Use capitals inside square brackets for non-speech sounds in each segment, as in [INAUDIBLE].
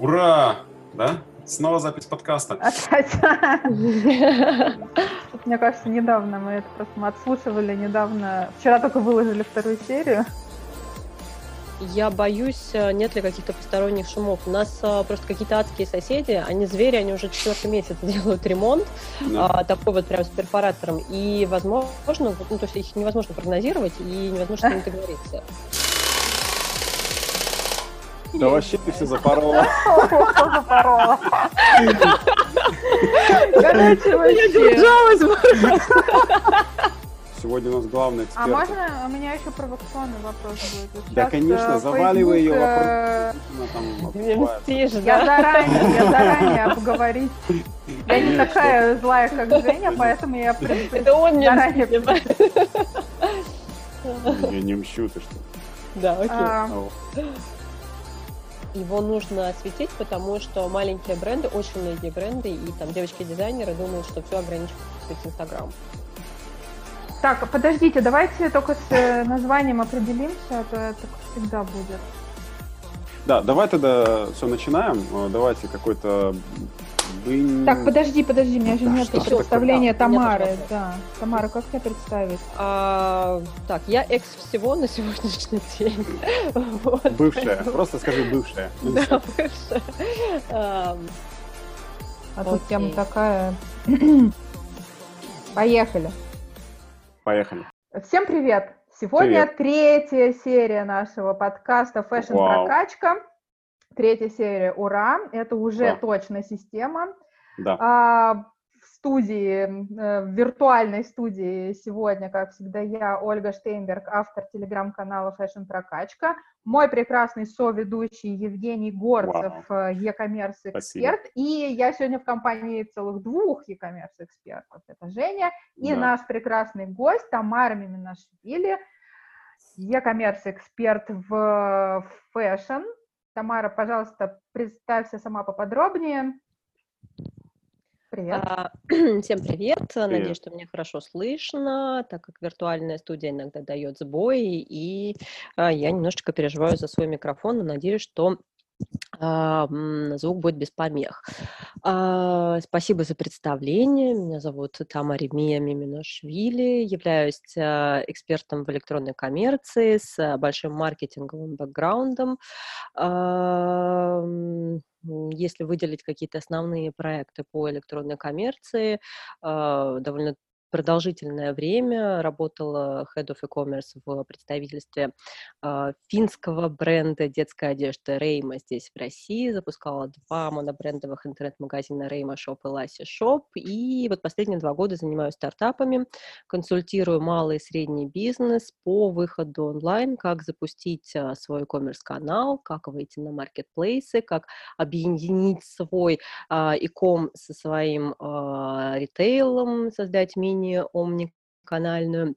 Ура! Да? Снова запись подкаста. [LAUGHS] Опять. Мне кажется, недавно мы это просто мы отслушивали недавно. Вчера только выложили вторую серию. Я боюсь, э, нет ли каких-то посторонних шумов. У нас а, просто какие-то адские соседи, они звери, они уже четвертый месяц [LAUGHS] делают ремонт, да. а, такой вот прям с перфоратором. И, возможно, ну, то есть их невозможно прогнозировать и невозможно с ними договориться. Да вообще ты все запорола. Запорола. Короче, вообще. Сегодня у нас главный эксперт. А можно у меня еще провокационный вопрос будет? Да, конечно, заваливай ее э, вопрос. Я заранее, я заранее обговорить. Я не такая злая, как Женя, поэтому я Это он мне заранее. Я не мщу, ты что? Да, окей. Его нужно осветить, потому что маленькие бренды, очень многие бренды и там девочки-дизайнеры думают, что все ограничивается Инстаграм. Так, подождите, давайте только с э, названием определимся, а то это всегда будет. Да, давай тогда все начинаем. Э, давайте какой-то вы... Так, подожди, подожди, у меня же нет представления Тамары. Да. Тамара, как тебя представить? А, так, я экс всего на сегодняшний день. [LAUGHS] вот. Бывшая, просто скажи бывшая. [LAUGHS] Да, бывшая. А, а тут тема такая. [CLEARS THROAT] Поехали. Поехали. Всем привет! Сегодня привет. третья серия нашего подкаста Fashion Прокачка. Третья серия «Ура!» — это уже да. точно система. Да. А, в студии, э, в виртуальной студии сегодня, как всегда, я, Ольга Штейнберг, автор телеграм-канала Fashion Прокачка, мой прекрасный соведущий Евгений Горцев, э, e-commerce эксперт, и я сегодня в компании целых двух e-commerce экспертов. Это Женя и да. наш прекрасный гость Тамара Миминашвили, e-commerce эксперт в fashion, Тамара, пожалуйста, представься сама поподробнее. Привет. А, [CLEARS THROAT] всем привет. привет. Надеюсь, что меня хорошо слышно, так как виртуальная студия иногда дает сбои, и а, я немножечко переживаю за свой микрофон, но надеюсь, что звук будет без помех. А, спасибо за представление. Меня зовут Тамара Мия Миминошвили. Являюсь а, экспертом в электронной коммерции с большим маркетинговым бэкграундом. Если выделить какие-то основные проекты по электронной коммерции, довольно продолжительное время работала Head of E-Commerce в представительстве э, финского бренда детской одежды Рейма здесь, в России. Запускала два монобрендовых интернет-магазина Рейма Shop и Ласи Shop. И вот последние два года занимаюсь стартапами, консультирую малый и средний бизнес по выходу онлайн, как запустить э, свой e-commerce канал, как выйти на маркетплейсы, как объединить свой э, e-com со своим э, ритейлом, создать мини менее омниканальную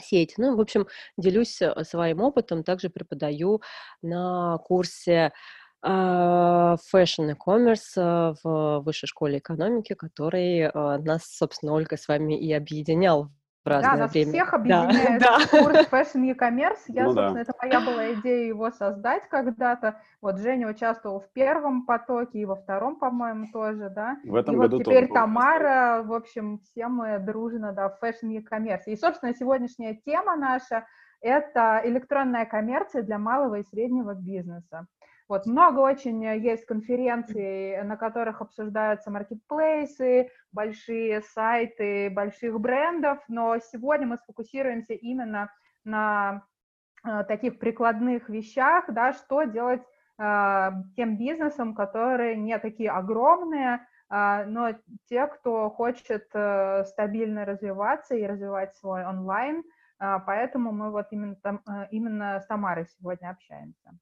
сеть. Ну, в общем, делюсь э, своим опытом, также преподаю на курсе а, Fashion и Commerce э, в Высшей школе экономики, который э, нас, собственно, Ольга с вами и объединял в разное да, нас время. всех объединяет да, курс Fashion e-commerce. Я, ну, собственно, да. это моя была идея его создать когда-то. Вот Женя участвовал в первом потоке и во втором, по-моему, тоже, да. В этом и году вот теперь Тамара, в общем, все мы дружно, да, в Fashion e-commerce. И, собственно, сегодняшняя тема наша — это электронная коммерция для малого и среднего бизнеса. Вот, много очень э, есть конференций, на которых обсуждаются маркетплейсы, большие сайты больших брендов, но сегодня мы сфокусируемся именно на э, таких прикладных вещах, да, что делать э, тем бизнесам, которые не такие огромные, э, но те, кто хочет э, стабильно развиваться и развивать свой онлайн, э, поэтому мы вот именно, там, именно с Тамарой сегодня общаемся.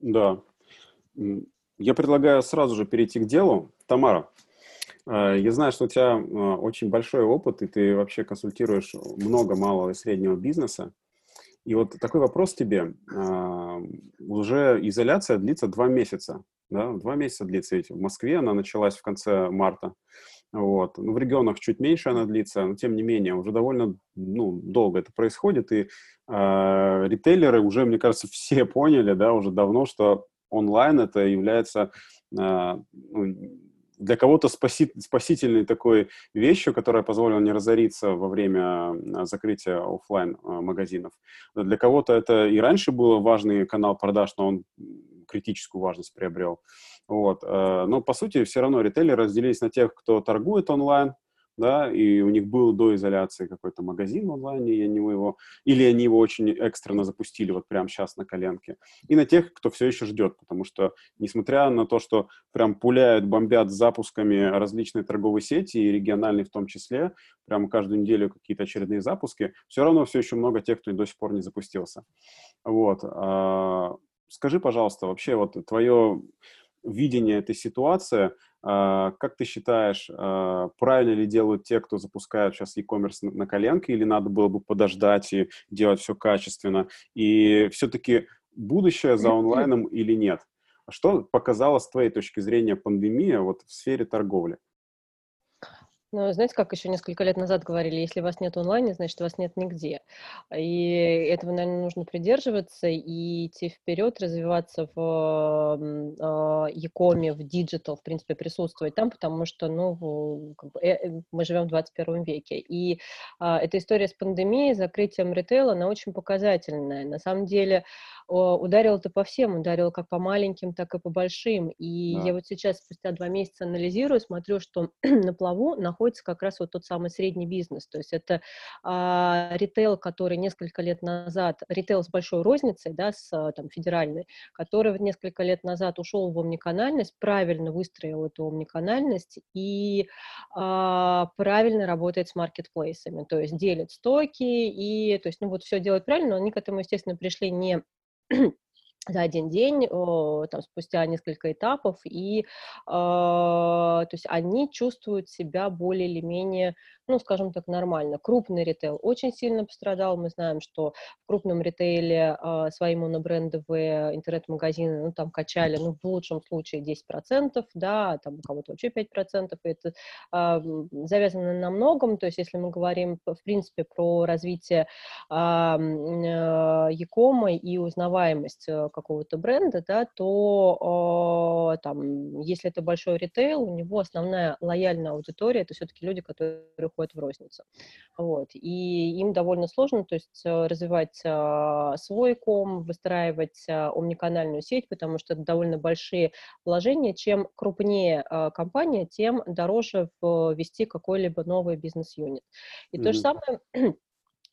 Да. Я предлагаю сразу же перейти к делу. Тамара, э, я знаю, что у тебя э, очень большой опыт, и ты вообще консультируешь много малого и среднего бизнеса. И вот такой вопрос тебе. Э, уже изоляция длится два месяца. Да? Два месяца длится ведь. В Москве она началась в конце марта. Вот. Ну, в регионах чуть меньше она длится, но тем не менее уже довольно ну, долго это происходит, и э, ритейлеры уже, мне кажется, [LAUGHS] все поняли, да, уже давно, что онлайн это является ну, для кого-то спаси, спасительной такой вещью, которая позволила не разориться во время закрытия офлайн магазинов. Для кого-то это и раньше был важный канал продаж, но он критическую важность приобрел. Вот. Но, по сути, все равно ритейлеры разделились на тех, кто торгует онлайн, да, и у них был до изоляции какой-то магазин в онлайне, и они его, или они его очень экстренно запустили вот прямо сейчас на коленке, и на тех, кто все еще ждет, потому что, несмотря на то, что прям пуляют, бомбят запусками различные торговые сети, и региональные в том числе, прямо каждую неделю какие-то очередные запуски, все равно все еще много тех, кто до сих пор не запустился. Вот. А, скажи, пожалуйста, вообще вот твое видение этой ситуации, а, как ты считаешь, а, правильно ли делают те, кто запускают сейчас e-commerce на коленке, или надо было бы подождать и делать все качественно? И все-таки будущее за онлайном или нет? Что показала с твоей точки зрения пандемия вот в сфере торговли? Ну, знаете, как еще несколько лет назад говорили, если вас нет онлайн, значит, вас нет нигде. И этого, наверное, нужно придерживаться и идти вперед, развиваться в э, e-com е, в digital, в принципе, присутствовать там, потому что, ну, как бы, э, э мы живем в 21 веке. И э, эта история с пандемией, закрытием ритейла, она очень показательная. На самом деле, ударил это по всем, ударил как по маленьким, так и по большим. И да. я вот сейчас спустя два месяца анализирую, смотрю, что [CLEARS THROAT] на плаву находится как раз вот тот самый средний бизнес. То есть это а, ритейл, который несколько лет назад, ритейл с большой розницей, да, с там федеральной, который несколько лет назад ушел в омниканальность, правильно выстроил эту омниканальность и а, правильно работает с маркетплейсами, то есть делит стоки и, то есть, ну вот все делает правильно, но они к этому, естественно, пришли не за один день, там, спустя несколько этапов, и, э, то есть они чувствуют себя более или менее ну, скажем так, нормально. Крупный ритейл очень сильно пострадал. Мы знаем, что в крупном ритейле э, свои монобрендовые интернет-магазины, ну, там качали, ну, в лучшем случае 10%, да, там у кого-то вообще 5%. И это э, завязано на многом. То есть, если мы говорим, в принципе, про развитие э, э, и узнаваемость э, какого-то бренда, да, то э, там, если это большой ритейл, у него основная лояльная аудитория, это все-таки люди, которые уходят в розницу. Вот. И им довольно сложно то есть, э, развивать а, свой ком, выстраивать а, омниканальную сеть, потому что это довольно большие вложения. Чем крупнее а, компания, тем дороже ввести какой-либо новый бизнес-юнит. И mm-hmm. то же самое [CLEARS THROAT]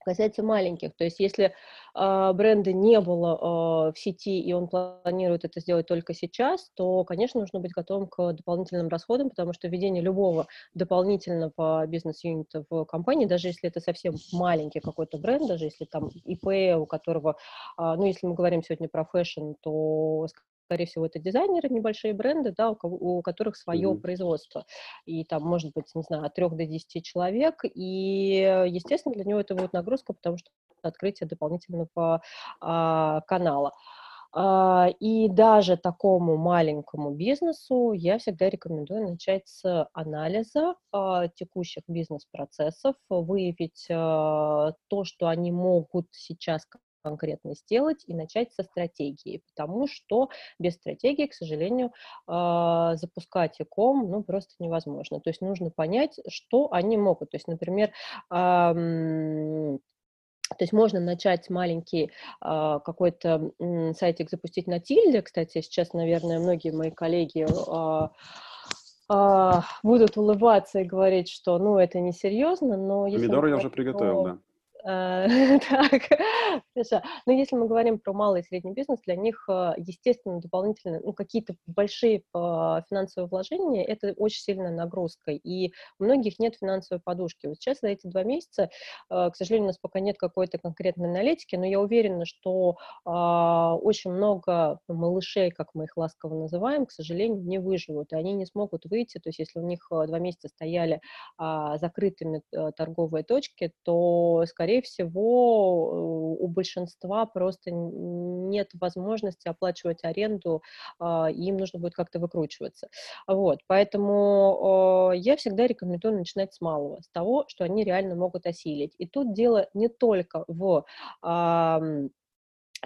касается маленьких. То есть если э, бренда не было э, в сети, и он планирует это сделать только сейчас, то, конечно, нужно быть готовым к дополнительным расходам, потому что введение любого дополнительного бизнес-юнита в компании, даже если это совсем маленький какой-то бренд, даже если там ИП, у которого, э, ну, если мы говорим сегодня про fashion, то, скорее всего, это дизайнеры, небольшие бренды, да, у, кого, у которых свое mm-hmm. производство. И там, может быть, не знаю, от 3 до 10 человек. И, естественно, для него это будет нагрузка, потому что открытие дополнительного а, канала. А, и даже такому маленькому бизнесу я всегда рекомендую начать с анализа а, текущих бизнес-процессов, выявить а, то, что они могут сейчас конкретно сделать и начать со стратегии, потому что без стратегии, к сожалению, а, запускать иком ну, просто невозможно. То есть нужно понять, что они могут. То есть, например, то есть можно начать маленький э, какой-то сайтик запустить на Тильде. Кстати, сейчас, наверное, многие мои коллеги будут улыбаться и говорить, что ну это несерьезно, но... Помидоры я уже приготовил, то... да. Э, [LAUGHS] так, хорошо. Но если мы говорим про малый и средний бизнес, для них, э, естественно, дополнительно, ну, какие-то большие а, финансовые вложения, это очень сильная нагрузка, и у многих нет финансовой подушки. Вот сейчас за эти два месяца, э, к сожалению, у нас пока нет какой-то конкретной аналитики, но я уверена, что а, очень много малышей, как мы их ласково называем, к сожалению, не выживут, и они не смогут выйти, то есть если у них два месяца стояли а, закрытыми торговые точки, то, скорее скорее всего, у большинства просто нет возможности оплачивать аренду, а, им нужно будет как-то выкручиваться. Вот, поэтому я всегда рекомендую начинать с малого, с того, что они реально могут осилить. И тут дело не только в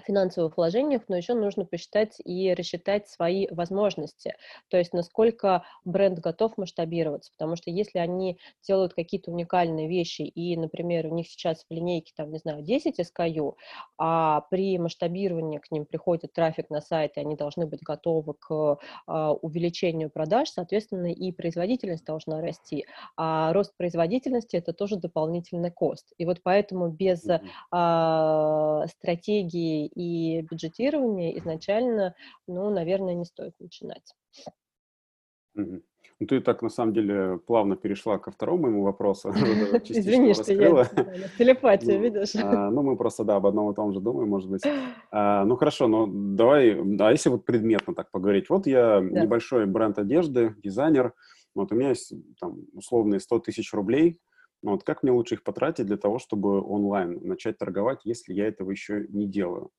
финансовых вложениях, но еще нужно посчитать и рассчитать свои возможности, то есть насколько бренд готов масштабироваться, потому что если они делают какие-то уникальные вещи, и, например, у них сейчас в линейке, там, не знаю, 10 SKU, а при масштабировании к ним приходит трафик на сайт, и они должны быть готовы к а, увеличению продаж, соответственно, и производительность должна расти, а рост производительности – это тоже дополнительный кост. И вот поэтому без а, стратегии и бюджетирование изначально, ну, наверное, не стоит начинать. Ну, ты так, на самом деле, плавно перешла ко второму моему вопросу. [LAUGHS] [LAUGHS] Извини, что я [LAUGHS] телепатия, Ну, видишь? а, ну, мы просто, да, об одном и том же думаем, может быть. А, ну, хорошо, ну, давай, а если вот предметно так поговорить. Вот я небольшой бренд одежды, дизайнер, вот у меня есть там условные 100 тысяч рублей, ну, вот как мне лучше их потратить для того, чтобы онлайн начать торговать, если я этого еще не делаю?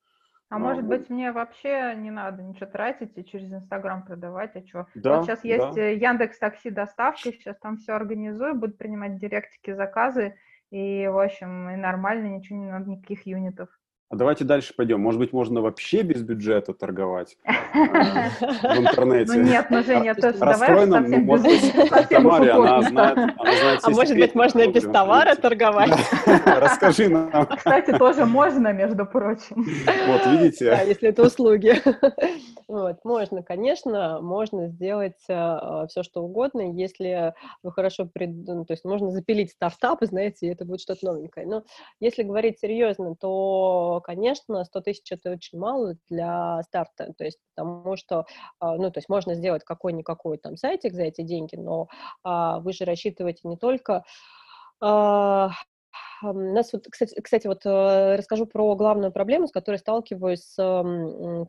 А А, может вот. быть, мне вообще не надо ничего тратить и через Инстаграм продавать, а что? Да, Вот сейчас есть да. э, Яндекс Такси доставка, сейчас там все организую, буду принимать директики, заказы, и, в общем, и нормально, ничего не надо, никаких юнитов. А давайте дальше пойдем. Может быть, можно вообще без бюджета торговать [LAUGHS] в интернете? Ну нет, ну, Женя, А, то есть Раскрой давай нам, ну, совсем может без- быть, Тамаре, она знает, она знает А может быть, можно и без товара торговать? Да. [LAUGHS] Расскажи нам. Кстати, тоже можно, между прочим. Вот, Да, видите? если это услуги. [LAUGHS] Вот, можно, конечно, можно сделать все, что угодно, если вы хорошо, ну, то есть можно запилить стартап, знаете, и это будет что-то новенькое. Но если говорить серьезно, то, конечно, 100 тысяч это очень мало для старта, то есть потому что, а, ну, то есть можно сделать какой-никакой там сайтик за эти деньги, но а, вы же рассчитываете не только а, нас вот, кстати, кстати, вот э, расскажу про главную проблему, с которой сталкиваюсь с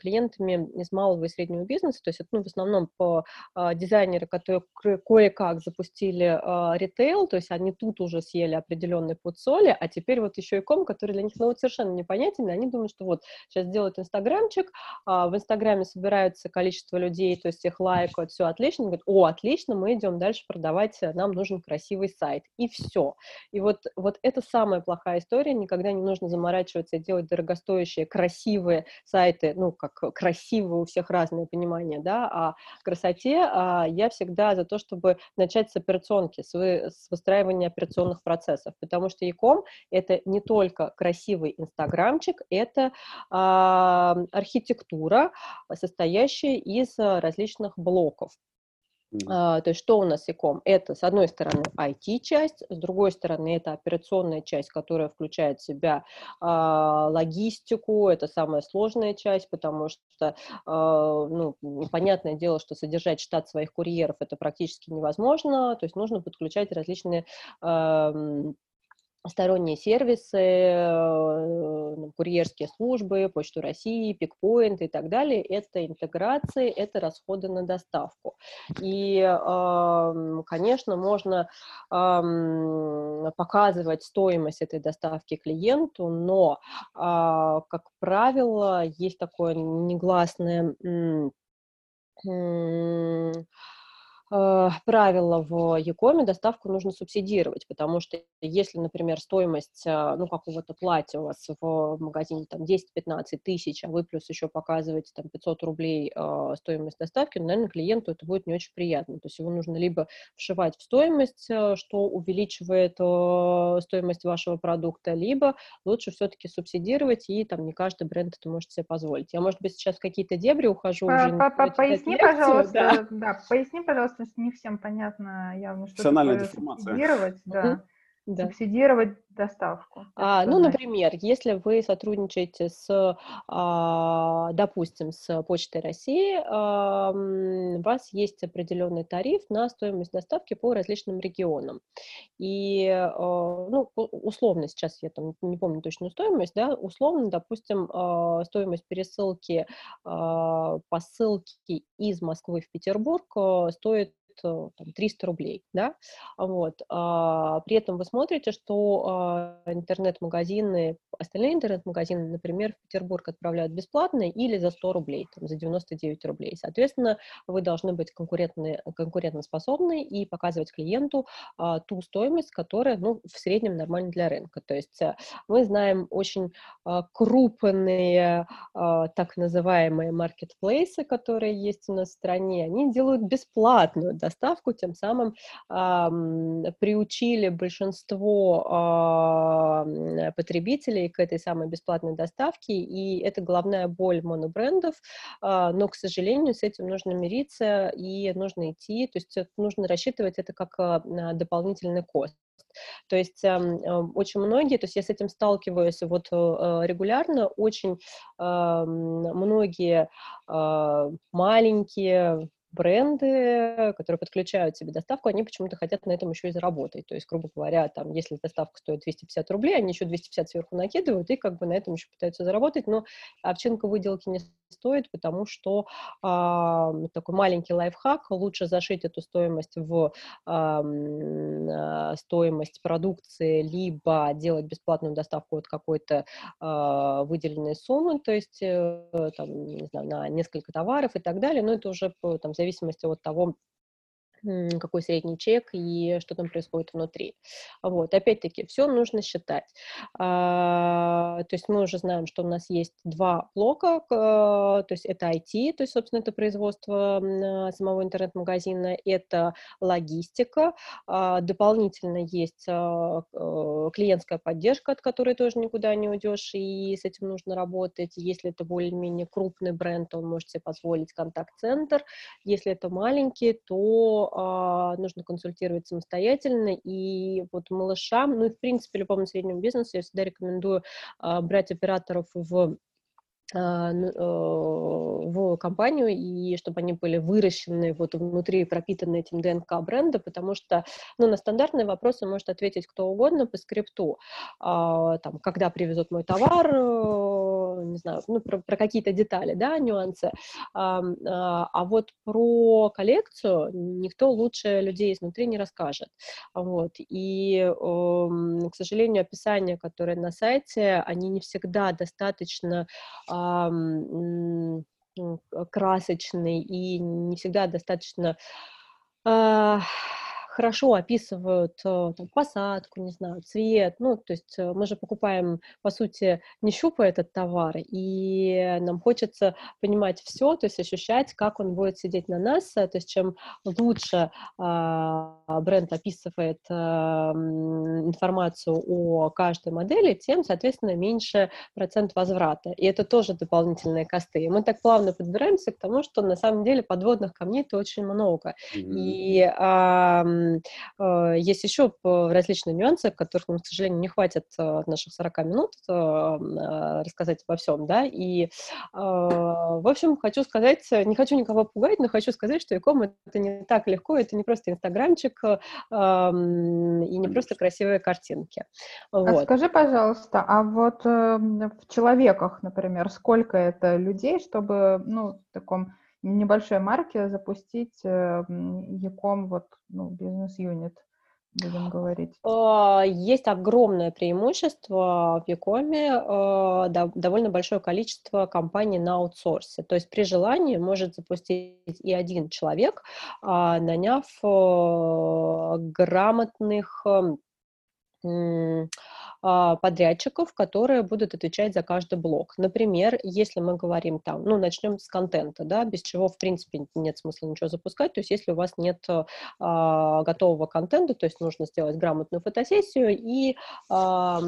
клиентами из малого и среднего бизнеса. То есть это ну, в основном по а, дизайнеры, которые кое-как запустили а, ритейл, то есть они тут уже съели определенный путь соли, а теперь вот еще и ком, который для них ну, вот совершенно непонятен, они думают, что вот сейчас делают инстаграмчик, а, в инстаграме собирается количество людей, то есть их лайкают, все отлично, говорят, о, отлично, мы идем дальше продавать, э, нам нужен красивый сайт, и все. И вот, вот это самая плохая история, никогда не нужно заморачиваться и делать дорогостоящие, красивые сайты, ну, как красивые, у всех разное понимание, да, о красоте а, я всегда за то, чтобы начать с операционки, с, вы, с выстраивания операционных процессов, потому что Яком — это не только красивый инстаграмчик, это а, архитектура, состоящая из а, различных блоков. А, То есть что у нас ИКом? Это, с одной стороны, IT-часть, с другой стороны, это операционная часть, которая включает в себя а, логистику, это самая сложная часть, потому что, а, ну, понятное дело, что содержать штат своих курьеров это практически невозможно, то есть нужно подключать различные ам, сторонние сервисы, э, курьерские службы, Почту России, Пикпоинт и так далее. Это интеграции, это расходы на доставку. И, конечно, можно показывать стоимость этой доставки клиенту, но, а, как правило, есть такое негласное правило в Якоме, доставку нужно субсидировать, потому что если, например, стоимость а, ну, какого-то платья у вас в магазине там 10-15 тысяч, а вы плюс еще показываете там 500 рублей э, стоимость доставки, ну, наверное, клиенту это будет не очень приятно. То есть его нужно либо вшивать в стоимость, э, что увеличивает э, стоимость вашего продукта, либо лучше все-таки субсидировать, и там не каждый бренд это может себе позволить. Я, может быть, сейчас в какие-то дебри ухожу, По- по- читать Поясни, лекцию, да. пожалуйста, да, поясни, пожалуйста, не всем понятно явно, что такое деформация. да, Да. субсидировать доставку. А, ну, например, если вы сотрудничаете с, а, допустим, с Почтой России, ам, у вас есть определенный тариф на стоимость доставки по различным регионам. И, а, ну, условно, сейчас я там не помню точную стоимость, да, условно, допустим, а, стоимость пересылки а, посылки из Москвы в Петербург а, стоит там, 300 рублей, да, вот. А, при этом вы смотрите, что а, интернет-магазины, остальные интернет-магазины, например, в Петербург отправляют бесплатно или за 100 рублей, там, за 99 рублей. Соответственно, вы должны быть конкурентны, конкурентоспособны и показывать клиенту а, ту стоимость, которая, ну, в среднем нормальна для рынка. То есть а, мы знаем очень крупные так называемые маркетплейсы, которые есть у нас в стране, они делают бесплатную доставку, тем самым а, приучили большинство а, потребителей к этой самой бесплатной доставке, и это головная боль монобрендов, а, но, к сожалению, с этим нужно мириться и нужно идти, то есть нужно рассчитывать это как а, дополнительный кост. То есть э, э, очень многие, то есть я с этим сталкиваюсь вот э, регулярно, очень э, многие э, маленькие бренды, которые подключают себе доставку, они почему-то хотят на этом еще и заработать. То есть, грубо говоря, там, если доставка стоит 250 рублей, они еще 250 сверху накидывают и как бы на этом еще пытаются заработать, но овчинка выделки не стоит, потому что э, такой маленький лайфхак, лучше зашить эту стоимость в э, стоимость продукции, либо делать бесплатную доставку от какой-то э, выделенной суммы, то есть э, там, не знаю, на несколько товаров и так далее, но это уже там, в зависимости от того, какой средний чек и что там происходит внутри. Вот, опять-таки, все нужно считать. А, то есть мы уже знаем, что у нас есть два блока, то есть это IT, то есть, собственно, это производство самого интернет-магазина, это логистика, а, дополнительно есть а, клиентская поддержка, от которой тоже никуда не уйдешь, и с этим нужно работать. Если это более-менее крупный бренд, он может себе позволить контакт-центр. Если это маленький, то а, нужно консультировать самостоятельно, и вот малышам, ну и в принципе любому среднему бизнесу я всегда рекомендую а, брать операторов в а, э, в компанию, и чтобы они были выращены вот внутри, пропитаны этим ДНК бренда, потому что ну, на стандартные вопросы может ответить кто угодно по скрипту. Там, когда привезут мой товар, э, не знаю, ну, про, про какие-то детали, да, нюансы. А, а вот про коллекцию никто лучше людей изнутри не расскажет. Вот. И, эм, к сожалению, описания, которые на сайте, они не всегда достаточно красочный и не всегда достаточно а, хорошо описывают э, там, посадку, не знаю, цвет. Ну, то есть э, мы же покупаем, по сути, не щупая этот товар, и нам хочется понимать все, то есть ощущать, как он будет сидеть на нас. То есть чем лучше а, бренд описывает а, информацию о каждой модели, тем, соответственно, меньше процент возврата. И это тоже дополнительные косты. И мы так плавно подбираемся к тому, что на самом деле подводных камней-то очень много. Mm-hmm. И Э, есть еще различные нюансы, которых нам, к сожалению, не хватит э, наших 40 минут э, рассказать обо всем, да, и, в общем, хочу сказать, не хочу никого пугать, но хочу сказать, что иком это не так легко, это не просто инстаграмчик и не просто красивые картинки. А вот. А скажи, пожалуйста, а вот в человеках, например, сколько это людей, чтобы, ну, в таком небольшой марке запустить Яком вот, ну, бизнес-юнит? будем говорить? А, есть огромное преимущество в Якоме, а, довольно большое количество компаний на аутсорсе. То есть при желании может запустить и один человек, а, наняв грамотных а, подрядчиков, которые будут отвечать за каждый блок. Например, если мы говорим там, ну, начнем с контента, да, без чего, в принципе, нет смысла ничего запускать, то есть если у вас нет а, готового контента, то есть нужно сделать грамотную фотосессию и а,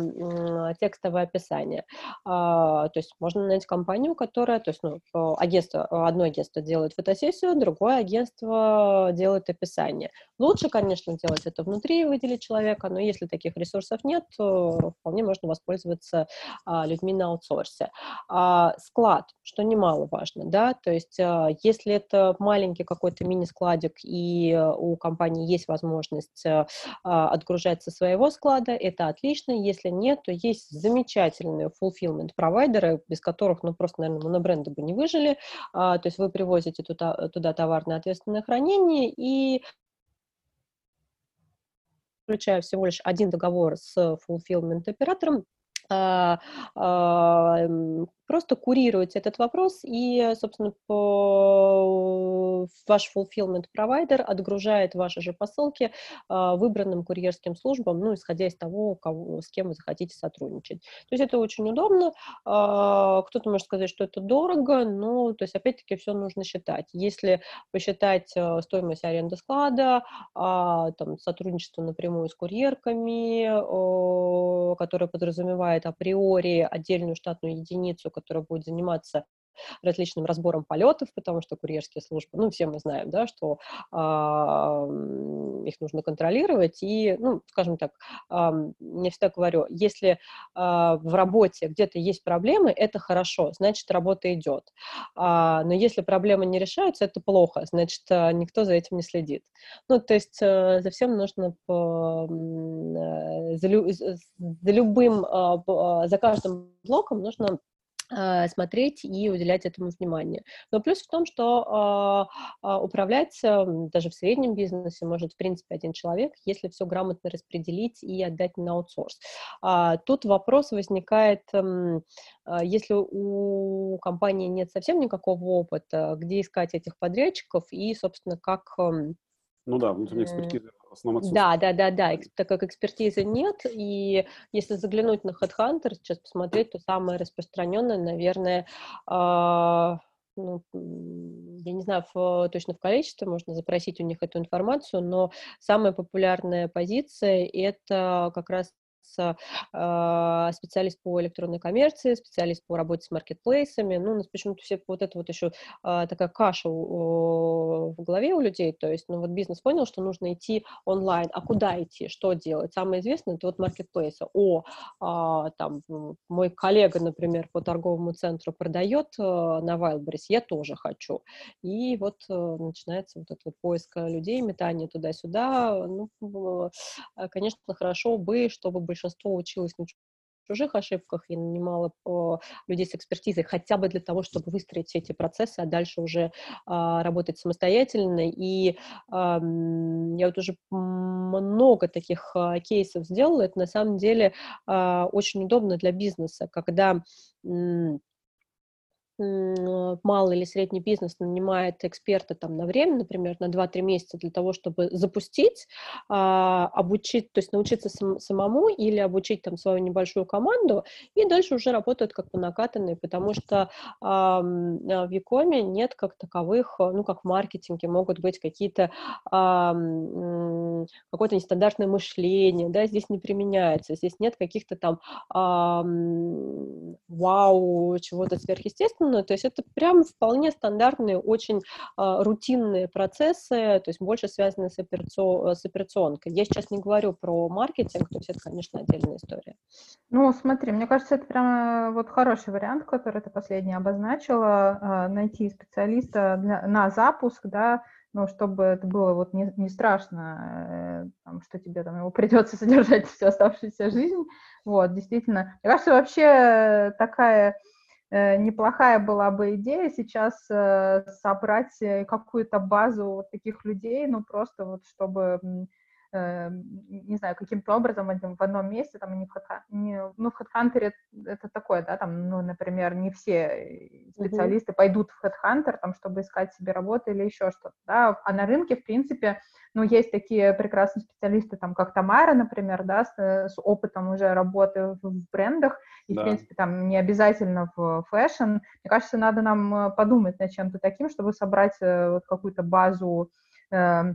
текстовое описание. А, то есть можно найти компанию, которая, то есть, ну, агентство, одно агентство делает фотосессию, другое агентство делает описание. Лучше, конечно, делать это внутри, выделить человека, но если таких ресурсов нет, то которого вполне можно воспользоваться а, людьми на аутсорсе. А, склад, что немаловажно, да, то есть а, если это маленький какой-то мини-складик и у компании есть возможность а, отгружать со своего склада, это отлично, если нет, то есть замечательные fulfillment провайдеры, без которых, ну, просто, наверное, монобренды бы не выжили, то есть вы привозите туда, туда товар на ответственное хранение и включая всего лишь один договор с fulfillment оператором, просто курируете этот вопрос, и, собственно, ваш fulfillment провайдер отгружает ваши же посылки а, выбранным курьерским службам, ну, исходя из того, кого, с кем вы захотите сотрудничать. То есть это очень удобно. А, кто-то может сказать, что это дорого, но, то есть, опять-таки, все нужно считать. Если посчитать а, стоимость аренды склада, а, там, сотрудничество напрямую с курьерками, которое подразумевает априори отдельную штатную единицу, которая будет заниматься различным разбором полетов, потому что курьерские службы, ну, все мы знаем, да, что э, их нужно контролировать, и, ну, скажем так, э, я всегда говорю, если э, в работе где-то есть проблемы, это хорошо, значит, работа идет, а, но если проблемы не решаются, это плохо, значит, никто за этим не следит. Ну, то есть э, за всем нужно по, э, за, лю, за любым, э, за каждым блоком нужно смотреть и уделять этому внимание. Но плюс в том, что э, управлять э, даже в среднем бизнесе может, в принципе, один человек, если все грамотно распределить и отдать на аутсорс. А, тут вопрос возникает, э, если у компании нет совсем никакого опыта, где искать этих подрядчиков и, собственно, как... Э, ну да, внутренняя экспертиза основном отсутствует. Да, да, да, да, так как экспертизы нет, и если заглянуть на HeadHunter, сейчас посмотреть, то самое распространенное, наверное, э, ну, я не знаю в, точно в количестве, можно запросить у них эту информацию, но самая популярная позиция это как раз э, специалист по электронной коммерции, специалист по работе с маркетплейсами. Ну, у нас почему-то все вот это вот еще э, такая каша в голове у людей. То есть, ну, вот бизнес понял, что нужно идти онлайн. А куда идти? Что делать? Самое известное это вот маркетплейсы. О, э, там, мой коллега, например, по торговому центру продает э, на Wildberries, я тоже хочу. И вот э, начинается вот этот вот поиск людей, метание туда-сюда. Ну, э, конечно, хорошо бы, чтобы большинство училось на чужих ошибках и нанимала людей с экспертизой хотя бы для того, чтобы выстроить все эти процессы, а дальше уже а, работать самостоятельно. И а, я вот уже много таких а, кейсов сделала. Это на самом деле а, очень удобно для бизнеса, когда малый или средний бизнес нанимает эксперта там на время, например, на 2-3 месяца для того, чтобы запустить, а, обучить, то есть научиться сам, самому или обучить там свою небольшую команду, и дальше уже работают как по накатанной, потому что а, в Якоме нет как таковых, ну, как в маркетинге, могут быть какие-то, а, какое-то нестандартное мышление, да, здесь не применяется, здесь нет каких-то там вау, чего-то сверхъестественного, осознанную, то есть это прям вполне стандартные, очень э, рутинные процессы, то есть больше связаны с, операцион, с операционкой. Я сейчас не говорю про маркетинг, то есть это, конечно, отдельная история. Ну, смотри, мне кажется, это прям вот хороший вариант, который ты последний обозначила, э, найти специалиста для, на запуск, да, ну, чтобы это было вот не, не страшно, э, там, что тебе там его придется содержать всю оставшуюся жизнь. Вот, действительно. Мне кажется, вообще такая Э, неплохая была бы идея сейчас э, собрать э, какую-то базу вот таких людей, ну, просто вот чтобы не знаю, каким-то образом в одном месте, там, не в, не, ну, в HeadHunter это такое, да, там, ну, например, не все специалисты uh-huh. пойдут в HeadHunter, там, чтобы искать себе работу или еще что-то, да, а на рынке, в принципе, ну, есть такие прекрасные специалисты, там, как Тамара, например, да, с, с опытом уже работы в брендах, и, да. в принципе, там, не обязательно в fashion. Мне кажется, надо нам э, подумать над чем-то таким, чтобы собрать э, вот какую-то базу э,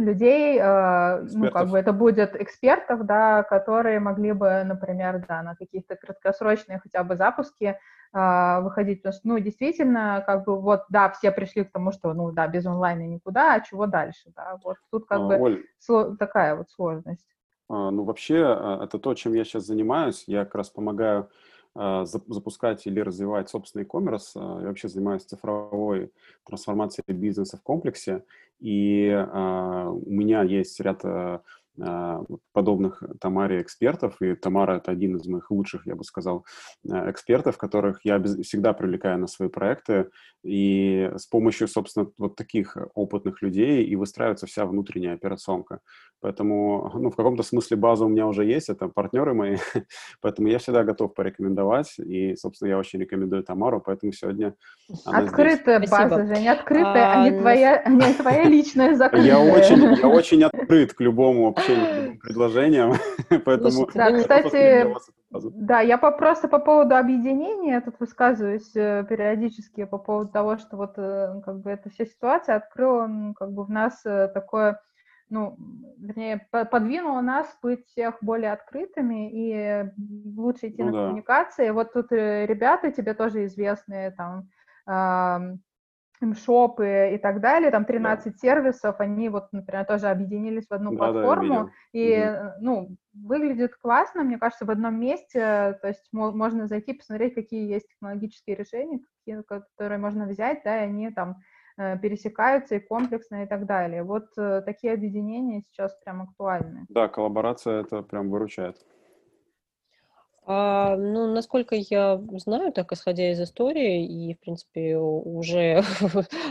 людей, э, ну, как бы это будет экспертов, да, которые могли бы, например, да, на какие-то краткосрочные хотя бы запуски э, выходить, потому что, ну, действительно, как бы, вот, да, все пришли к тому, что, ну, да, без онлайна никуда, а чего дальше, да, вот тут как а, бы Оль, сло, такая вот сложность. ну, вообще, это то, чем я сейчас занимаюсь. Я как раз помогаю запускать или развивать собственный e-commerce. Я вообще занимаюсь цифровой трансформацией бизнеса в комплексе. И у меня есть ряд а, подобных Тамаре экспертов, и Тамара — это один из моих лучших, я бы сказал, э, экспертов, которых я всегда привлекаю на свои проекты, и с помощью, собственно, вот таких опытных людей и выстраивается вся внутренняя операционка. Поэтому, ну, в каком-то смысле база у меня уже есть, это партнеры мои, [LAUGHS] поэтому я всегда готов порекомендовать, и, собственно, я очень рекомендую Тамару, поэтому сегодня Открытая здесь. база, Спасибо. Женя, открытая, а, а не, твоя, [LAUGHS] не твоя личная закрытая. Я очень, я [LAUGHS] очень открыт к любому общению, к предложениям, [LAUGHS] поэтому... Да, кстати, да, я просто по поводу объединения тут высказываюсь э, периодически по поводу того, что вот э, как бы эта вся ситуация открыла как бы в нас э, такое ну, вернее, подвинуло нас быть всех более открытыми и лучше идти ну, на да. коммуникации. Вот тут ребята тебе тоже известные, там, шопы и так далее, там 13 да. сервисов, они вот, например, тоже объединились в одну да, платформу, да, и, угу. ну, выглядит классно, мне кажется, в одном месте, то есть можно зайти, посмотреть, какие есть технологические решения, какие, которые можно взять, да, и они там э, пересекаются и комплексно и так далее. Вот э, такие объединения сейчас прям актуальны. Да, коллаборация это прям выручает. А, ну, насколько я знаю, так исходя из истории и, в принципе, уже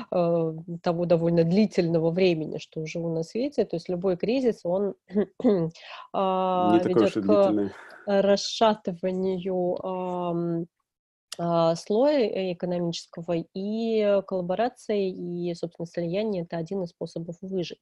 э, [LAUGHS] того довольно длительного времени, что живу на свете, то есть любой кризис, он [CLEARS THROAT] а, ведет к расшатыванию а, слоя э, экономического, и коллаборация, и, собственно, слияние – это один из способов выжить.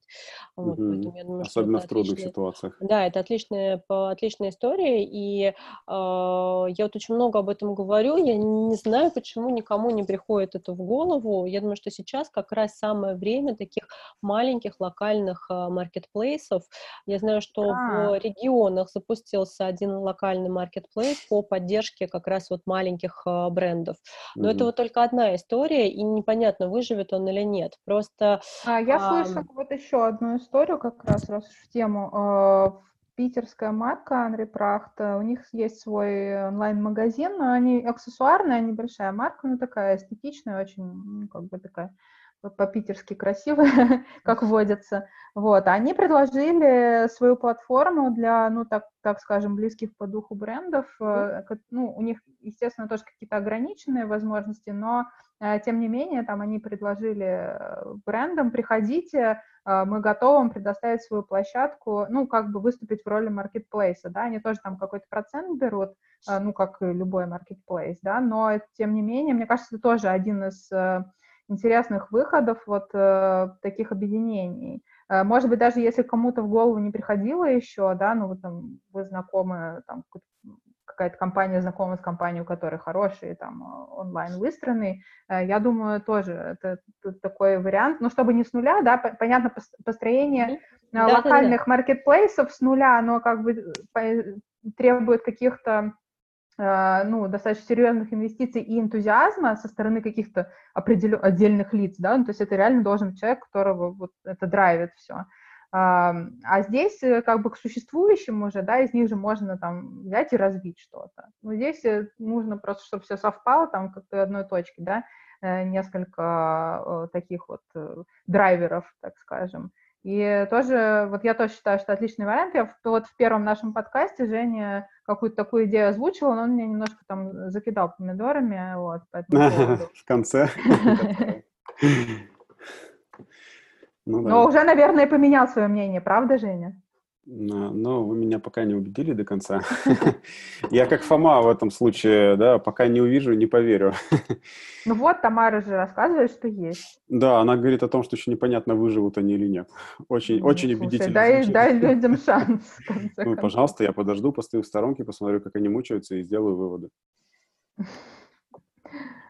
Вот, mm-hmm. думаю, Особенно в трудных отличная, ситуациях. Да, это отличная, отличная история, и э, я вот очень много об этом говорю, я не знаю, почему никому не приходит это в голову. Я думаю, что сейчас как раз самое время таких маленьких локальных э, маркетплейсов. Я знаю, что а. в регионах запустился один локальный маркетплейс по поддержке как раз вот маленьких брендов. Но mm-hmm. это вот только одна история, и непонятно, выживет он или нет. Просто... А, я а... слышала вот еще одну историю как раз, раз в тему. А, питерская марка Анри Прахт, у них есть свой онлайн-магазин, но они аксессуарная, небольшая марка, но такая эстетичная, очень, ну, как бы такая по-питерски красивые, [LAUGHS] как водится. Вот, они предложили свою платформу для, ну, так, так скажем, близких по духу брендов. Mm-hmm. Ну, у них, естественно, тоже какие-то ограниченные возможности, но, э, тем не менее, там они предложили э, брендам, приходите, мы готовы вам предоставить свою площадку, ну, как бы выступить в роли маркетплейса, да, они тоже там какой-то процент берут, ну, как и любой маркетплейс, да, но, тем не менее, мне кажется, это тоже один из интересных выходов вот э, таких объединений. Э, может быть, даже если кому-то в голову не приходило еще, да, ну, вот там, вы знакомы, там, какая-то компания знакома с компанией, у которой хороший там онлайн выстроенный, э, я думаю, тоже это, это такой вариант, но чтобы не с нуля, да, понятно, построение mm-hmm. локальных да, да. маркетплейсов с нуля, оно как бы э, требует каких-то Э, ну, достаточно серьезных инвестиций и энтузиазма со стороны каких-то определенных отдельных лиц, да, ну, то есть это реально должен быть человек, которого вот это драйвит все. А здесь э, как бы к существующим уже, да, из них же можно там взять и развить что-то. Но здесь э, нужно просто, чтобы все совпало там как-то одной точке, да, несколько таких вот драйверов, так скажем. И тоже, вот я тоже считаю, что отличный вариант. Я вот в первом нашем подкасте Женя какую-то такую идею озвучила, но он меня немножко там закидал помидорами, вот. В конце? [LAUGHS] Ну, да. Но уже, наверное, поменял свое мнение, правда, Женя? Но вы меня пока не убедили до конца. [LAUGHS] [LAUGHS] Я как Фома в этом случае, да, пока не увижу, не поверю. [LAUGHS] Ну вот, Тамара же рассказывает, что есть. Да, она говорит о том, что еще непонятно, выживут они или нет. Очень, ну, очень убедительно. Дай, дай людям шанс. Ну, пожалуйста, я подожду, постою в сторонке, посмотрю, как они мучаются и сделаю выводы.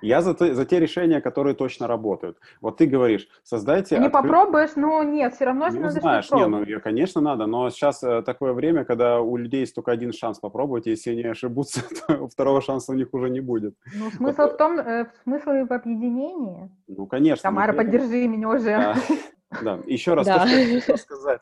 Я за, за те решения, которые точно работают. Вот ты говоришь, создайте... Не откры... попробуешь, но нет, все равно ну, надо знаешь, не, ну, конечно, надо, но сейчас э, такое время, когда у людей есть только один шанс попробовать, если они ошибутся, [LAUGHS] то второго шанса у них уже не будет. Ну, смысл вот. в том, э, смысл в объединении. Ну, конечно. Тамара, поддержи меня уже. Да, да. еще раз, да. то, что я хотел [LAUGHS] сказать.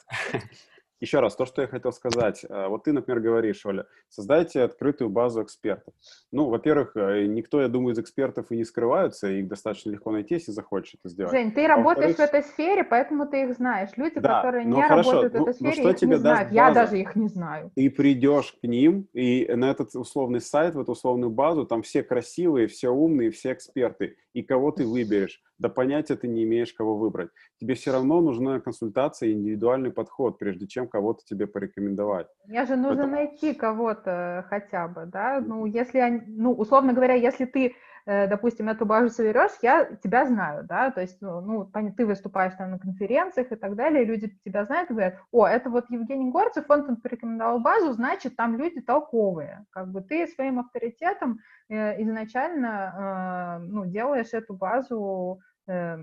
Еще раз, то, что я хотел сказать. Э, вот ты, например, говоришь, Оля, создайте открытую базу экспертов. Ну, во-первых, э, никто, я думаю, из экспертов и не скрываются, их достаточно легко найти, если захочешь это сделать. Жень, ты а работаешь в этой сфере, поэтому ты их знаешь. Люди, да, которые не хорошо, работают в этой ну, сфере, их не знают. База? Я даже их не знаю. Ты придешь к ним, и на этот условный сайт, в эту условную базу, там все красивые, все умные, все эксперты. И кого ты выберешь? Да понятия ты не имеешь, кого выбрать. Тебе все равно нужна консультация, индивидуальный подход, прежде чем кого-то тебе порекомендовать. Мне же нужно Поэтому... найти кого-то хотя бы, да? Ну, если, ну, условно говоря, если ты допустим, эту базу соберешь, я тебя знаю, да, то есть, ну, ну ты выступаешь там на конференциях и так далее, люди тебя знают и говорят, о, это вот Евгений Горцев, он там порекомендовал базу, значит, там люди толковые, как бы ты своим авторитетом э, изначально, э, ну, делаешь эту базу э,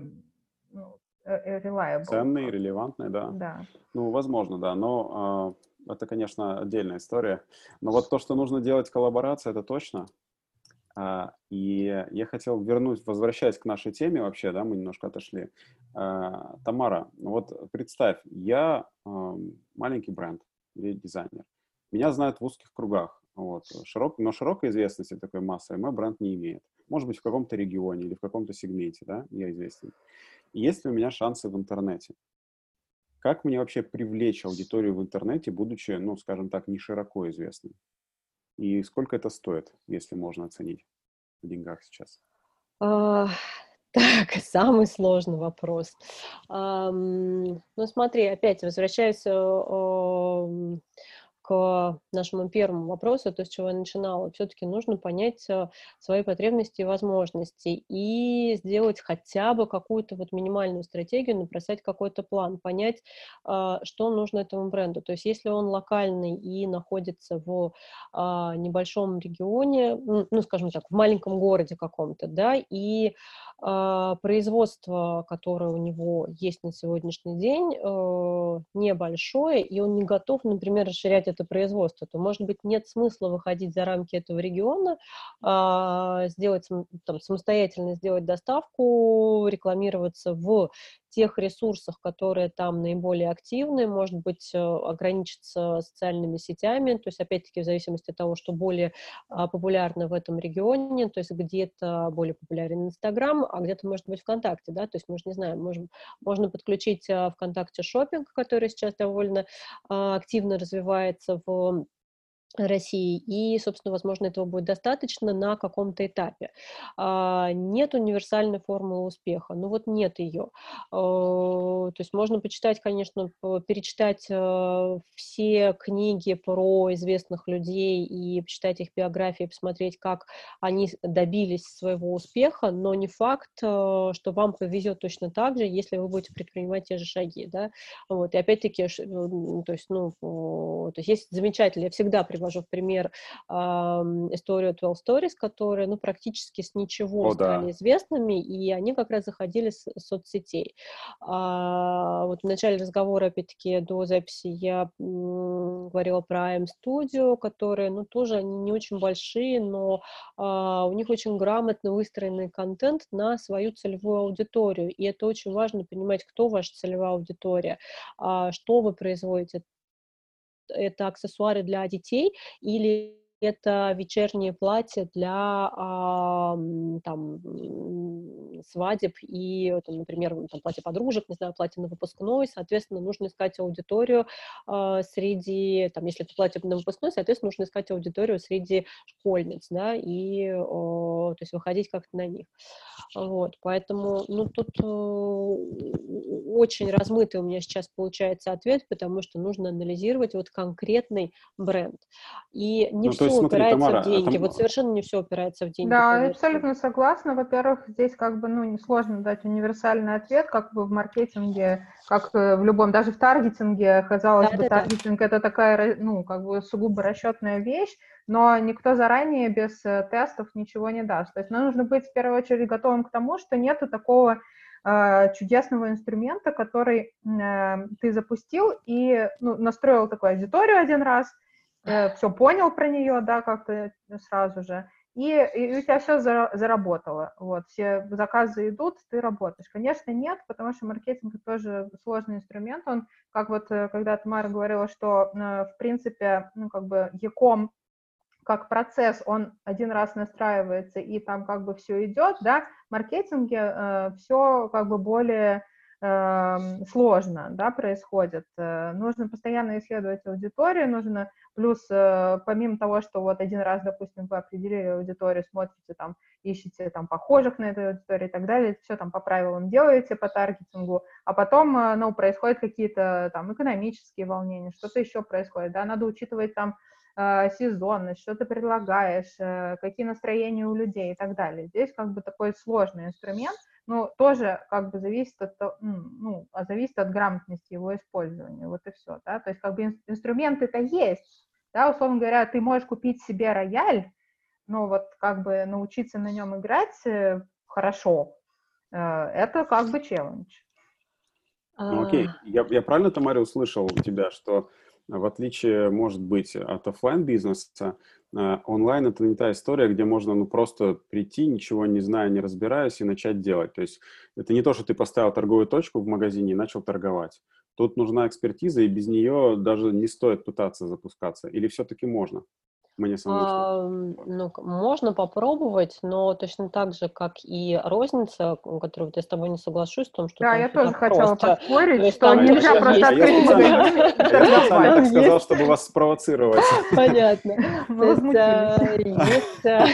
ну, э, reliable. Ценной, релевантной, да. Да. Ну, возможно, да, но э, это, конечно, отдельная история. Но вот то, что нужно делать коллаборация, это точно. А, и я хотел вернуть, возвращаясь к нашей теме вообще, да, мы немножко отошли. А, Тамара, вот представь, я маленький бренд или дизайнер. Меня знают в узких кругах. Вот. Широк, но широкой известности такой массовой мой бренд не имеет. Может быть, в каком-то регионе или в каком-то сегменте, да, я известен. Есть ли у меня шансы в интернете? Как мне вообще привлечь аудиторию в интернете, будучи, ну, скажем так, не широко известным? И сколько это стоит, если можно оценить в деньгах сейчас? А, [LAUGHS] так, самый сложный вопрос. Um, ну, смотри, опять возвращаюсь uh, к нашему первому вопросу, то, с чего я начинала, все-таки нужно понять э, свои потребности и возможности и сделать хотя бы какую-то вот минимальную стратегию, написать какой-то план, понять, а, что нужно этому бренду. То есть если он локальный и находится в а, небольшом регионе, ну, скажем так, в маленьком городе каком-то, да, и а, производство, которое у него есть на сегодняшний день, э, небольшое, и он не готов, например, расширять это производство, то, может быть, нет смысла выходить за рамки этого региона, а, сделать там, самостоятельно сделать доставку, рекламироваться в тех ресурсах, которые там наиболее активны, может быть, э, ограничиться социальными сетями, то есть, опять-таки, в зависимости от того, что более а, популярно в этом регионе, то есть где-то более популярен Инстаграм, а где-то, может быть, ВКонтакте, да, то есть мы же не знаем, можем, можно подключить а, ВКонтакте шопинг, который сейчас довольно а, активно развивается в России, и, собственно, возможно, этого будет достаточно на каком-то этапе. А, нет универсальной формулы успеха, ну вот нет ее. А, то есть можно почитать, конечно, перечитать э, все книги про известных людей и почитать их биографии, посмотреть, как они добились своего успеха, но не факт, что вам повезет точно так же, если вы будете предпринимать те же шаги, да. Вот, и опять-таки, то есть, ну, то есть есть замечательно, я всегда привожу привожу в пример э, историю 12 Stories, которые, ну, практически с ничего О, стали да. известными, и они как раз заходили с соцсетей. А, вот в начале разговора, опять-таки, до записи я м, говорила про M Studio, которые, ну, тоже они не очень большие, но а, у них очень грамотно выстроенный контент на свою целевую аудиторию, и это очень важно понимать, кто ваша целевая аудитория, а, что вы производите, это аксессуары для детей или это вечернее платье для а, там, свадеб и, там, например, там, платье подружек, не знаю, платье на выпускной, соответственно, нужно искать аудиторию а, среди, там, если это платье на выпускной, соответственно, нужно искать аудиторию среди школьниц, да, и, о, то есть выходить как-то на них. Вот, поэтому, ну, тут очень размытый у меня сейчас получается ответ, потому что нужно анализировать вот конкретный бренд. И не ну, все все смотри, упирается Тамара, в деньги. Там... Вот совершенно не все упирается в деньги. Да, я абсолютно согласна. Во-первых, здесь как бы, ну, несложно дать универсальный ответ, как бы в маркетинге, как э, в любом, даже в таргетинге, казалось да, бы, да, таргетинг да. это такая, ну, как бы сугубо расчетная вещь, но никто заранее без э, тестов ничего не даст. То есть нам нужно быть в первую очередь готовым к тому, что нету такого э, чудесного инструмента, который э, ты запустил и ну, настроил такую аудиторию один раз, э, все понял про нее, да, как-то сразу же, и, и у тебя все заработало. Вот, все заказы идут, ты работаешь. Конечно, нет, потому что маркетинг тоже сложный инструмент. Он, как вот э, когда Тамара говорила, что, э, в принципе, ну, как бы Яком как процесс, он один раз настраивается, и там как бы все идет, да, в маркетинге э, все как бы более сложно, да, происходит. Э, нужно постоянно исследовать аудиторию, нужно Плюс, э, помимо того, что вот один раз, допустим, вы определили аудиторию, смотрите там, ищете там похожих на эту аудиторию и так далее, все там по правилам делаете по таргетингу, а потом, э, ну, происходят какие-то там экономические волнения, что-то еще происходит, да, надо учитывать там сезонность, что ты предлагаешь, какие настроения у людей и так далее. Здесь как бы такой сложный инструмент, но тоже как бы зависит от, ну, а зависит от грамотности его использования, вот и все, да, то есть как бы инструменты-то есть, да, условно говоря, ты можешь купить себе рояль, но вот как бы научиться на нем играть э, хорошо, э, это как бы челлендж. Ну, окей, а. я, я правильно, Тамара, услышал у тебя, что в отличие, может быть, от офлайн бизнеса, э, онлайн это не та история, где можно ну, просто прийти, ничего не зная, не разбираясь, и начать делать. То есть это не то, что ты поставил торговую точку в магазине и начал торговать. Тут нужна экспертиза, и без нее даже не стоит пытаться запускаться. Или все-таки можно? Мне а, ну, можно попробовать, но точно так же, как и розница, которую вот я с тобой не соглашусь, в том, что... Да, я тоже хотела просто. поспорить, что нельзя просто открыть Я так сказал, чтобы вас спровоцировать. [LAUGHS] Понятно. [LAUGHS] Есть, а,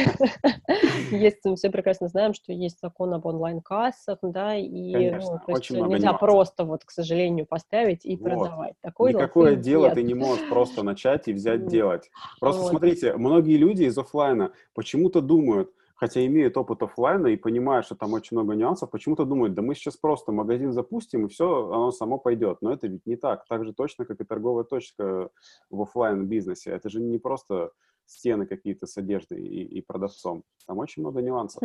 [LAUGHS] есть, мы все прекрасно знаем, что есть закон об онлайн-кассах, да, и ну, нельзя просто, вот, к сожалению, поставить и продавать. Никакое дело ты не можешь просто начать и взять делать. Просто смотри, смотрите, многие люди из офлайна почему-то думают, хотя имеют опыт офлайна и понимают, что там очень много нюансов, почему-то думают, да мы сейчас просто магазин запустим, и все, оно само пойдет. Но это ведь не так. Так же точно, как и торговая точка в офлайн бизнесе. Это же не просто стены какие-то с одеждой и, и продавцом. Там очень много нюансов.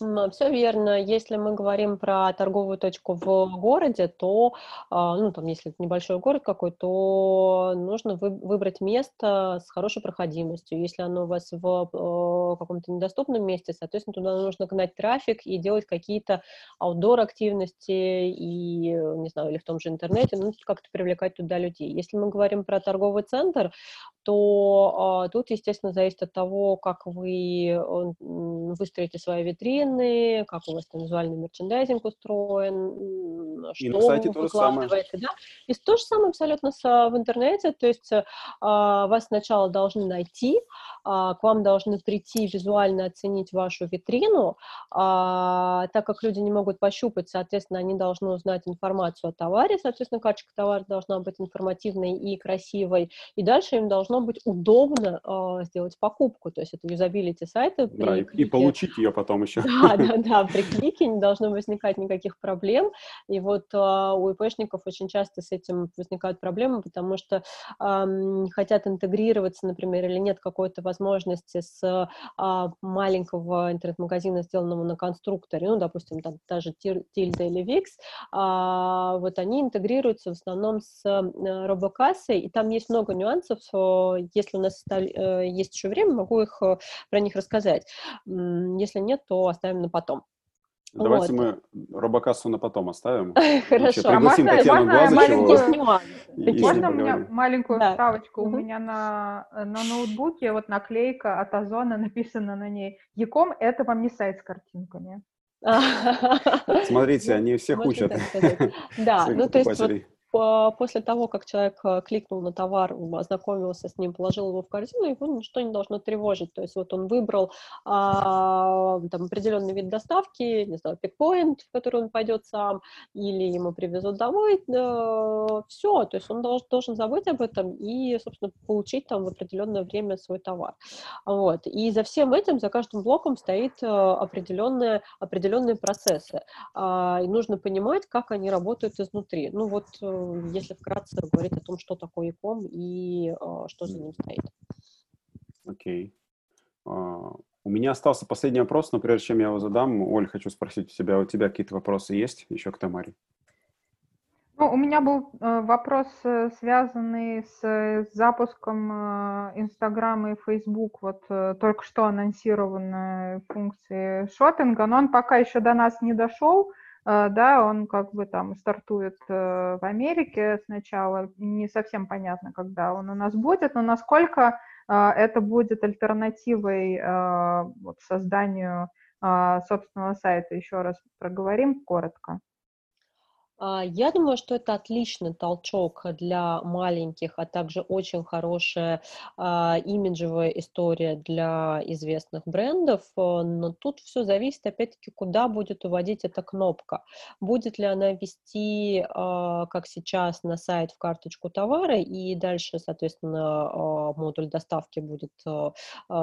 Mm. Все верно. Если мы говорим про торговую точку в городе, то, а, ну, там, если это небольшой город какой, то нужно вы, выбрать место с хорошей проходимостью. Если оно у вас в каком-то недоступном месте, соответственно, туда нужно гнать трафик и делать какие-то аутдор активности и, не знаю, или в том же интернете, ну, как-то привлекать туда людей. Если мы говорим про торговый центр, то а, тут, естественно, зависит от того, как вы выстроите свои витрины, как у вас там визуальный мерчендайзинг устроен, что и на сайте вы выкладываете. Да? И то же самое абсолютно с, в интернете, то есть а, вас сначала должны найти, а, к вам должны прийти визуально оценить вашу витрину, а, так как люди не могут пощупать, соответственно, они должны узнать информацию о товаре, соответственно, карточка товара должна быть информативной и красивой, и дальше им должно быть удобно э, сделать покупку, то есть это юзабилити сайта. Да, и, клике... и получить ее потом еще. Да, да, [LAUGHS] да, при клике не должно возникать никаких проблем, и вот э, у ИПшников очень часто с этим возникают проблемы, потому что э, не хотят интегрироваться, например, или нет какой-то возможности с а, маленького интернет-магазина, сделанного на конструкторе, ну, допустим, там та же Tilda или Wix, а, вот они интегрируются в основном с а, робокассой, и там есть много нюансов, если у нас э, есть еще время, могу их э, про них рассказать. Если нет, то оставим на потом. Давайте вот. мы робокассу на потом оставим. [LAUGHS] Хорошо. А пригласим а можно, Татьяну можно Глазычеву. Можно у меня маленькую да. вставочку? Угу. У меня на, на ноутбуке вот наклейка от Озона [LAUGHS] написана на ней «Яком — это вам не сайт с картинками». [LAUGHS] Смотрите, они всех учат. Да, ну то есть после того, как человек э, кликнул на товар, ознакомился с ним, положил его в корзину, его ничто не должно тревожить. То есть вот он выбрал а, там, определенный вид доставки, не знаю, пикпоинт, в который он пойдет сам, или ему привезут домой, да, все, то есть он должен, должен забыть об этом и, собственно, получить там в определенное время свой товар. Вот. И за всем этим, за каждым блоком стоит определенные, определенные процессы. А, и нужно понимать, как они работают изнутри. Ну вот э, если вкратце говорить о том, что такое ИКОМ и а, что за ним стоит. Окей. Okay. Uh, у меня остался последний вопрос, но прежде чем я его задам, Оль, хочу спросить у тебя, у тебя какие-то вопросы есть еще к Тамаре? Ну, у меня был э, вопрос, э, связанный с э, запуском Инстаграма и Фейсбук, вот только что анонсированной функции шопинга, но он пока еще до нас не дошел, да, он как бы там стартует в Америке сначала, не совсем понятно, когда он у нас будет, но насколько это будет альтернативой вот, созданию собственного сайта, еще раз проговорим коротко. А, я думаю, что это отличный толчок для маленьких, а также очень хорошая а, имиджевая история для известных брендов, э, но тут все зависит, опять-таки, куда будет уводить эта кнопка. Будет ли она вести, а, как сейчас, на сайт в карточку товара, и дальше, соответственно, модуль доставки будет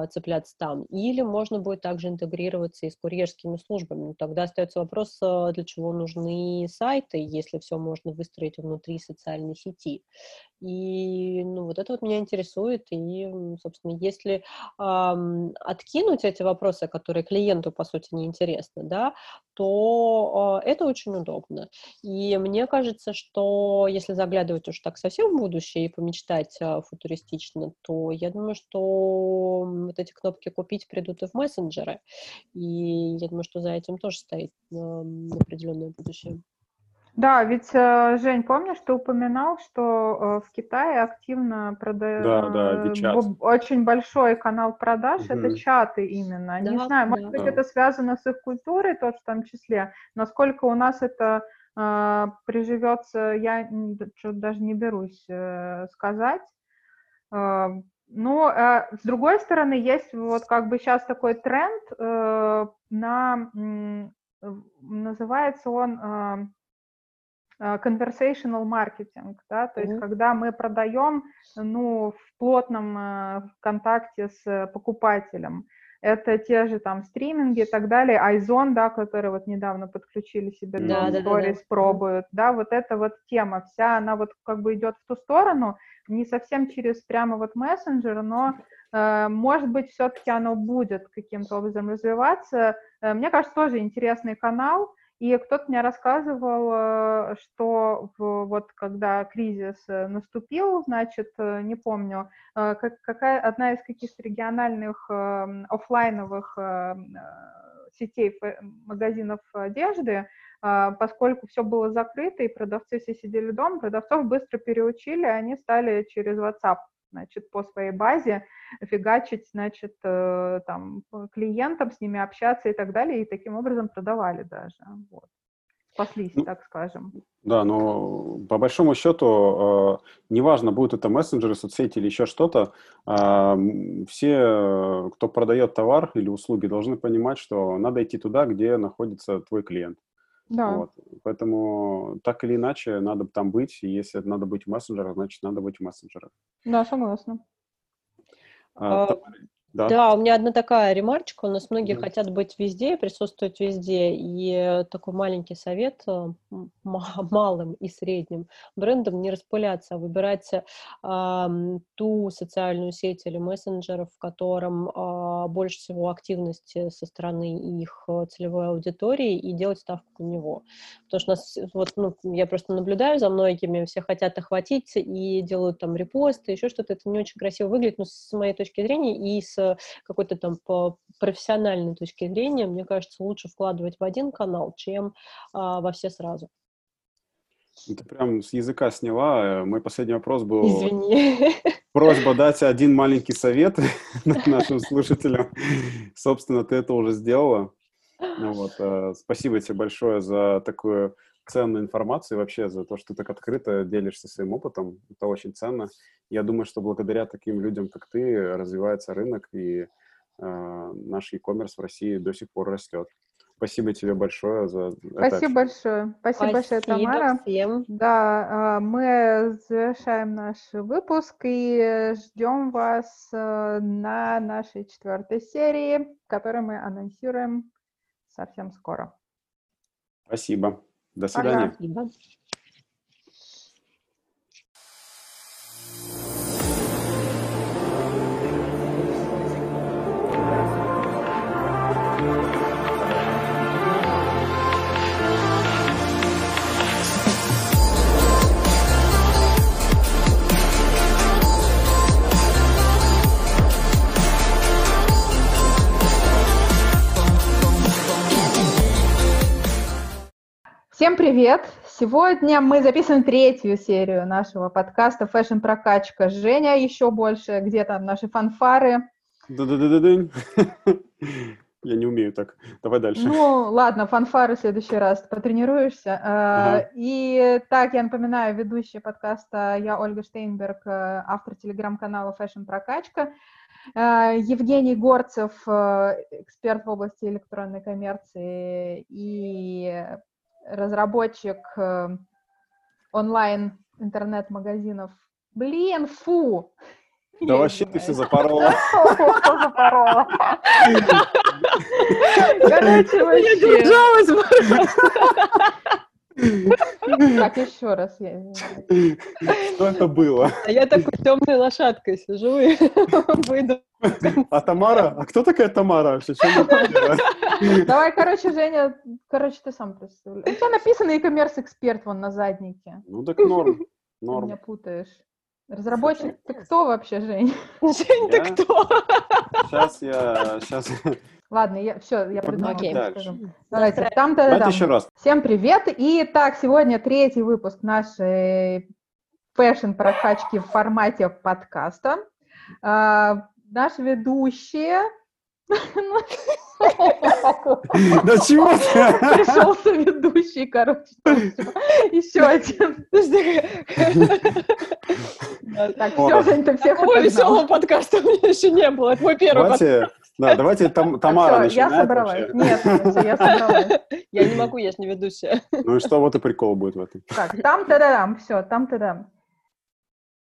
цепляться там, или можно будет также интегрироваться и с курьерскими службами. Тогда остается вопрос, для чего нужны сайты, если все можно выстроить внутри социальной сети. И ну, вот это вот меня интересует. И, собственно, если эм, откинуть эти вопросы, которые клиенту, по сути, неинтересны, да, то э, это очень удобно. И мне кажется, что если заглядывать уж так совсем в будущее и помечтать э, футуристично, то я думаю, что вот эти кнопки «Купить» придут и в мессенджеры. И я думаю, что за этим тоже стоит э, определенное будущее. Да, ведь, э, Жень, помнишь, ты упоминал, что э, в Китае активно продают да, да, э, очень большой канал продаж, угу. это чаты именно. Да, Не знаю, может да. быть, это связано с их культурой тоже в том числе, насколько у нас это э, приживется, я даже не берусь э, сказать. Э, но, э, с другой стороны, есть вот как бы сейчас такой тренд э, на, э, называется он... Э, conversational marketing, да, то mm-hmm. есть когда мы продаем, ну, в плотном э, контакте с покупателем, это те же там стриминги и так далее, Айзон, да, которые вот недавно подключили себе да, да, Stories, да, да. пробуют, да, вот эта вот тема вся, она вот как бы идет в ту сторону, не совсем через прямо вот мессенджер, но э, может быть все-таки оно будет каким-то образом развиваться. Э, мне кажется, тоже интересный канал, и кто-то мне рассказывал, э, что в, вот когда кризис э, наступил, значит, э, не помню, как, какая одна из каких-то региональных офлайновых сетей магазинов одежды, поскольку все было закрыто и продавцы все сидели дома, продавцов быстро переучили, они стали через WhatsApp значит, по своей базе фигачить, значит, э, там, клиентам, с ними общаться и так далее, и таким образом продавали даже, вот. Спаслись, ну, так скажем. Да, но по большому счету, э, неважно, будут это мессенджеры, соцсети или еще что-то, э, все, кто продает товар или услуги, должны понимать, что надо идти туда, где находится твой клиент. Да. Вот. Поэтому так или иначе надо там быть, и если надо быть в мессенджерах, значит, надо быть в мессенджерах. Да, согласна. А, а, да. да, у меня одна такая ремарочка. У нас многие mm. хотят быть везде, присутствовать везде. И такой маленький совет э, [LAUGHS] малым и средним брендам не распыляться, а выбирать э, ту социальную сеть или мессенджер, в котором э, больше всего активности со стороны их целевой аудитории и делать ставку на него. Потому что нас, вот, ну, я просто наблюдаю за многими, все хотят охватить и делают там репосты, еще что-то. Это не очень красиво выглядит, но с моей точки зрения и с какой-то там по профессиональной точки зрения, мне кажется, лучше вкладывать в один канал, чем а, во все сразу. Ты прям с языка сняла. Мой последний вопрос был... Извини. [LAUGHS] Просьба дать один маленький совет [LAUGHS] нашим слушателям. Собственно, ты это уже сделала. Ну, вот, э, спасибо тебе большое за такую ценную информацию и вообще за то, что ты так открыто делишься своим опытом. Это очень ценно. Я думаю, что благодаря таким людям, как ты, развивается рынок, и э, наш e-commerce в России до сих пор растет. Спасибо тебе большое за Спасибо это. большое. Спасибо, Спасибо большое, Тамара. Всем. Да, а, мы завершаем наш выпуск и ждем вас э, на нашей четвертой серии, которую мы анонсируем совсем скоро. Спасибо. До свидания. Спасибо. Всем привет! Сегодня мы записываем третью серию нашего подкаста «Fashion прокачка». Женя еще больше, где там наши фанфары? Да-да-да-да-дынь. [LAUGHS] Я не умею так. Давай дальше. Ну, ладно, фанфары в следующий раз. Потренируешься. А, Ага. И так, я напоминаю, ведущая подкаста я Ольга Штейнберг, э, автор телеграм-канала «Fashion прокачка». А, Евгений Горцев, э, эксперт в области электронной коммерции и разработчик э, онлайн интернет-магазинов. Блин, фу! Да Я вообще ты все запорола. Запорола. [LAUGHS] Короче, Я вообще. держалась. [LAUGHS] Так, еще раз я. Что это было? А я такой темной лошадкой сижу и [LAUGHS] выйду. А Тамара? А кто такая Тамара вообще? Давай, короче, Женя, короче, ты сам представляешь. У тебя написано e-commerce эксперт вон на заднике. Ну так норм. Ты Норм. меня путаешь. Разработчик, ты кто вообще, Жень? Жень, ты кто? Сейчас я... Сейчас... Ладно, я все, я придумала, Окей. Давайте, там то Давайте еще раз. Всем привет! И так, сегодня третий выпуск нашей фэшн-прокачки в формате подкаста. А, Наши ведущие... Да чего ты? Пришелся ведущий, короче. Еще один. Так, все. Жень, ты всех Такого веселого подкаста у меня еще не было. Это мой первый подкаст. Давайте... Да, давайте Там- Тамара Всё, я начинает собралась. вообще. Нет, все, я собралась. Я не могу, я же не ведущая. Ну и что, вот и прикол будет в этом. Так, там-то-да-дам, все, там-то-дам.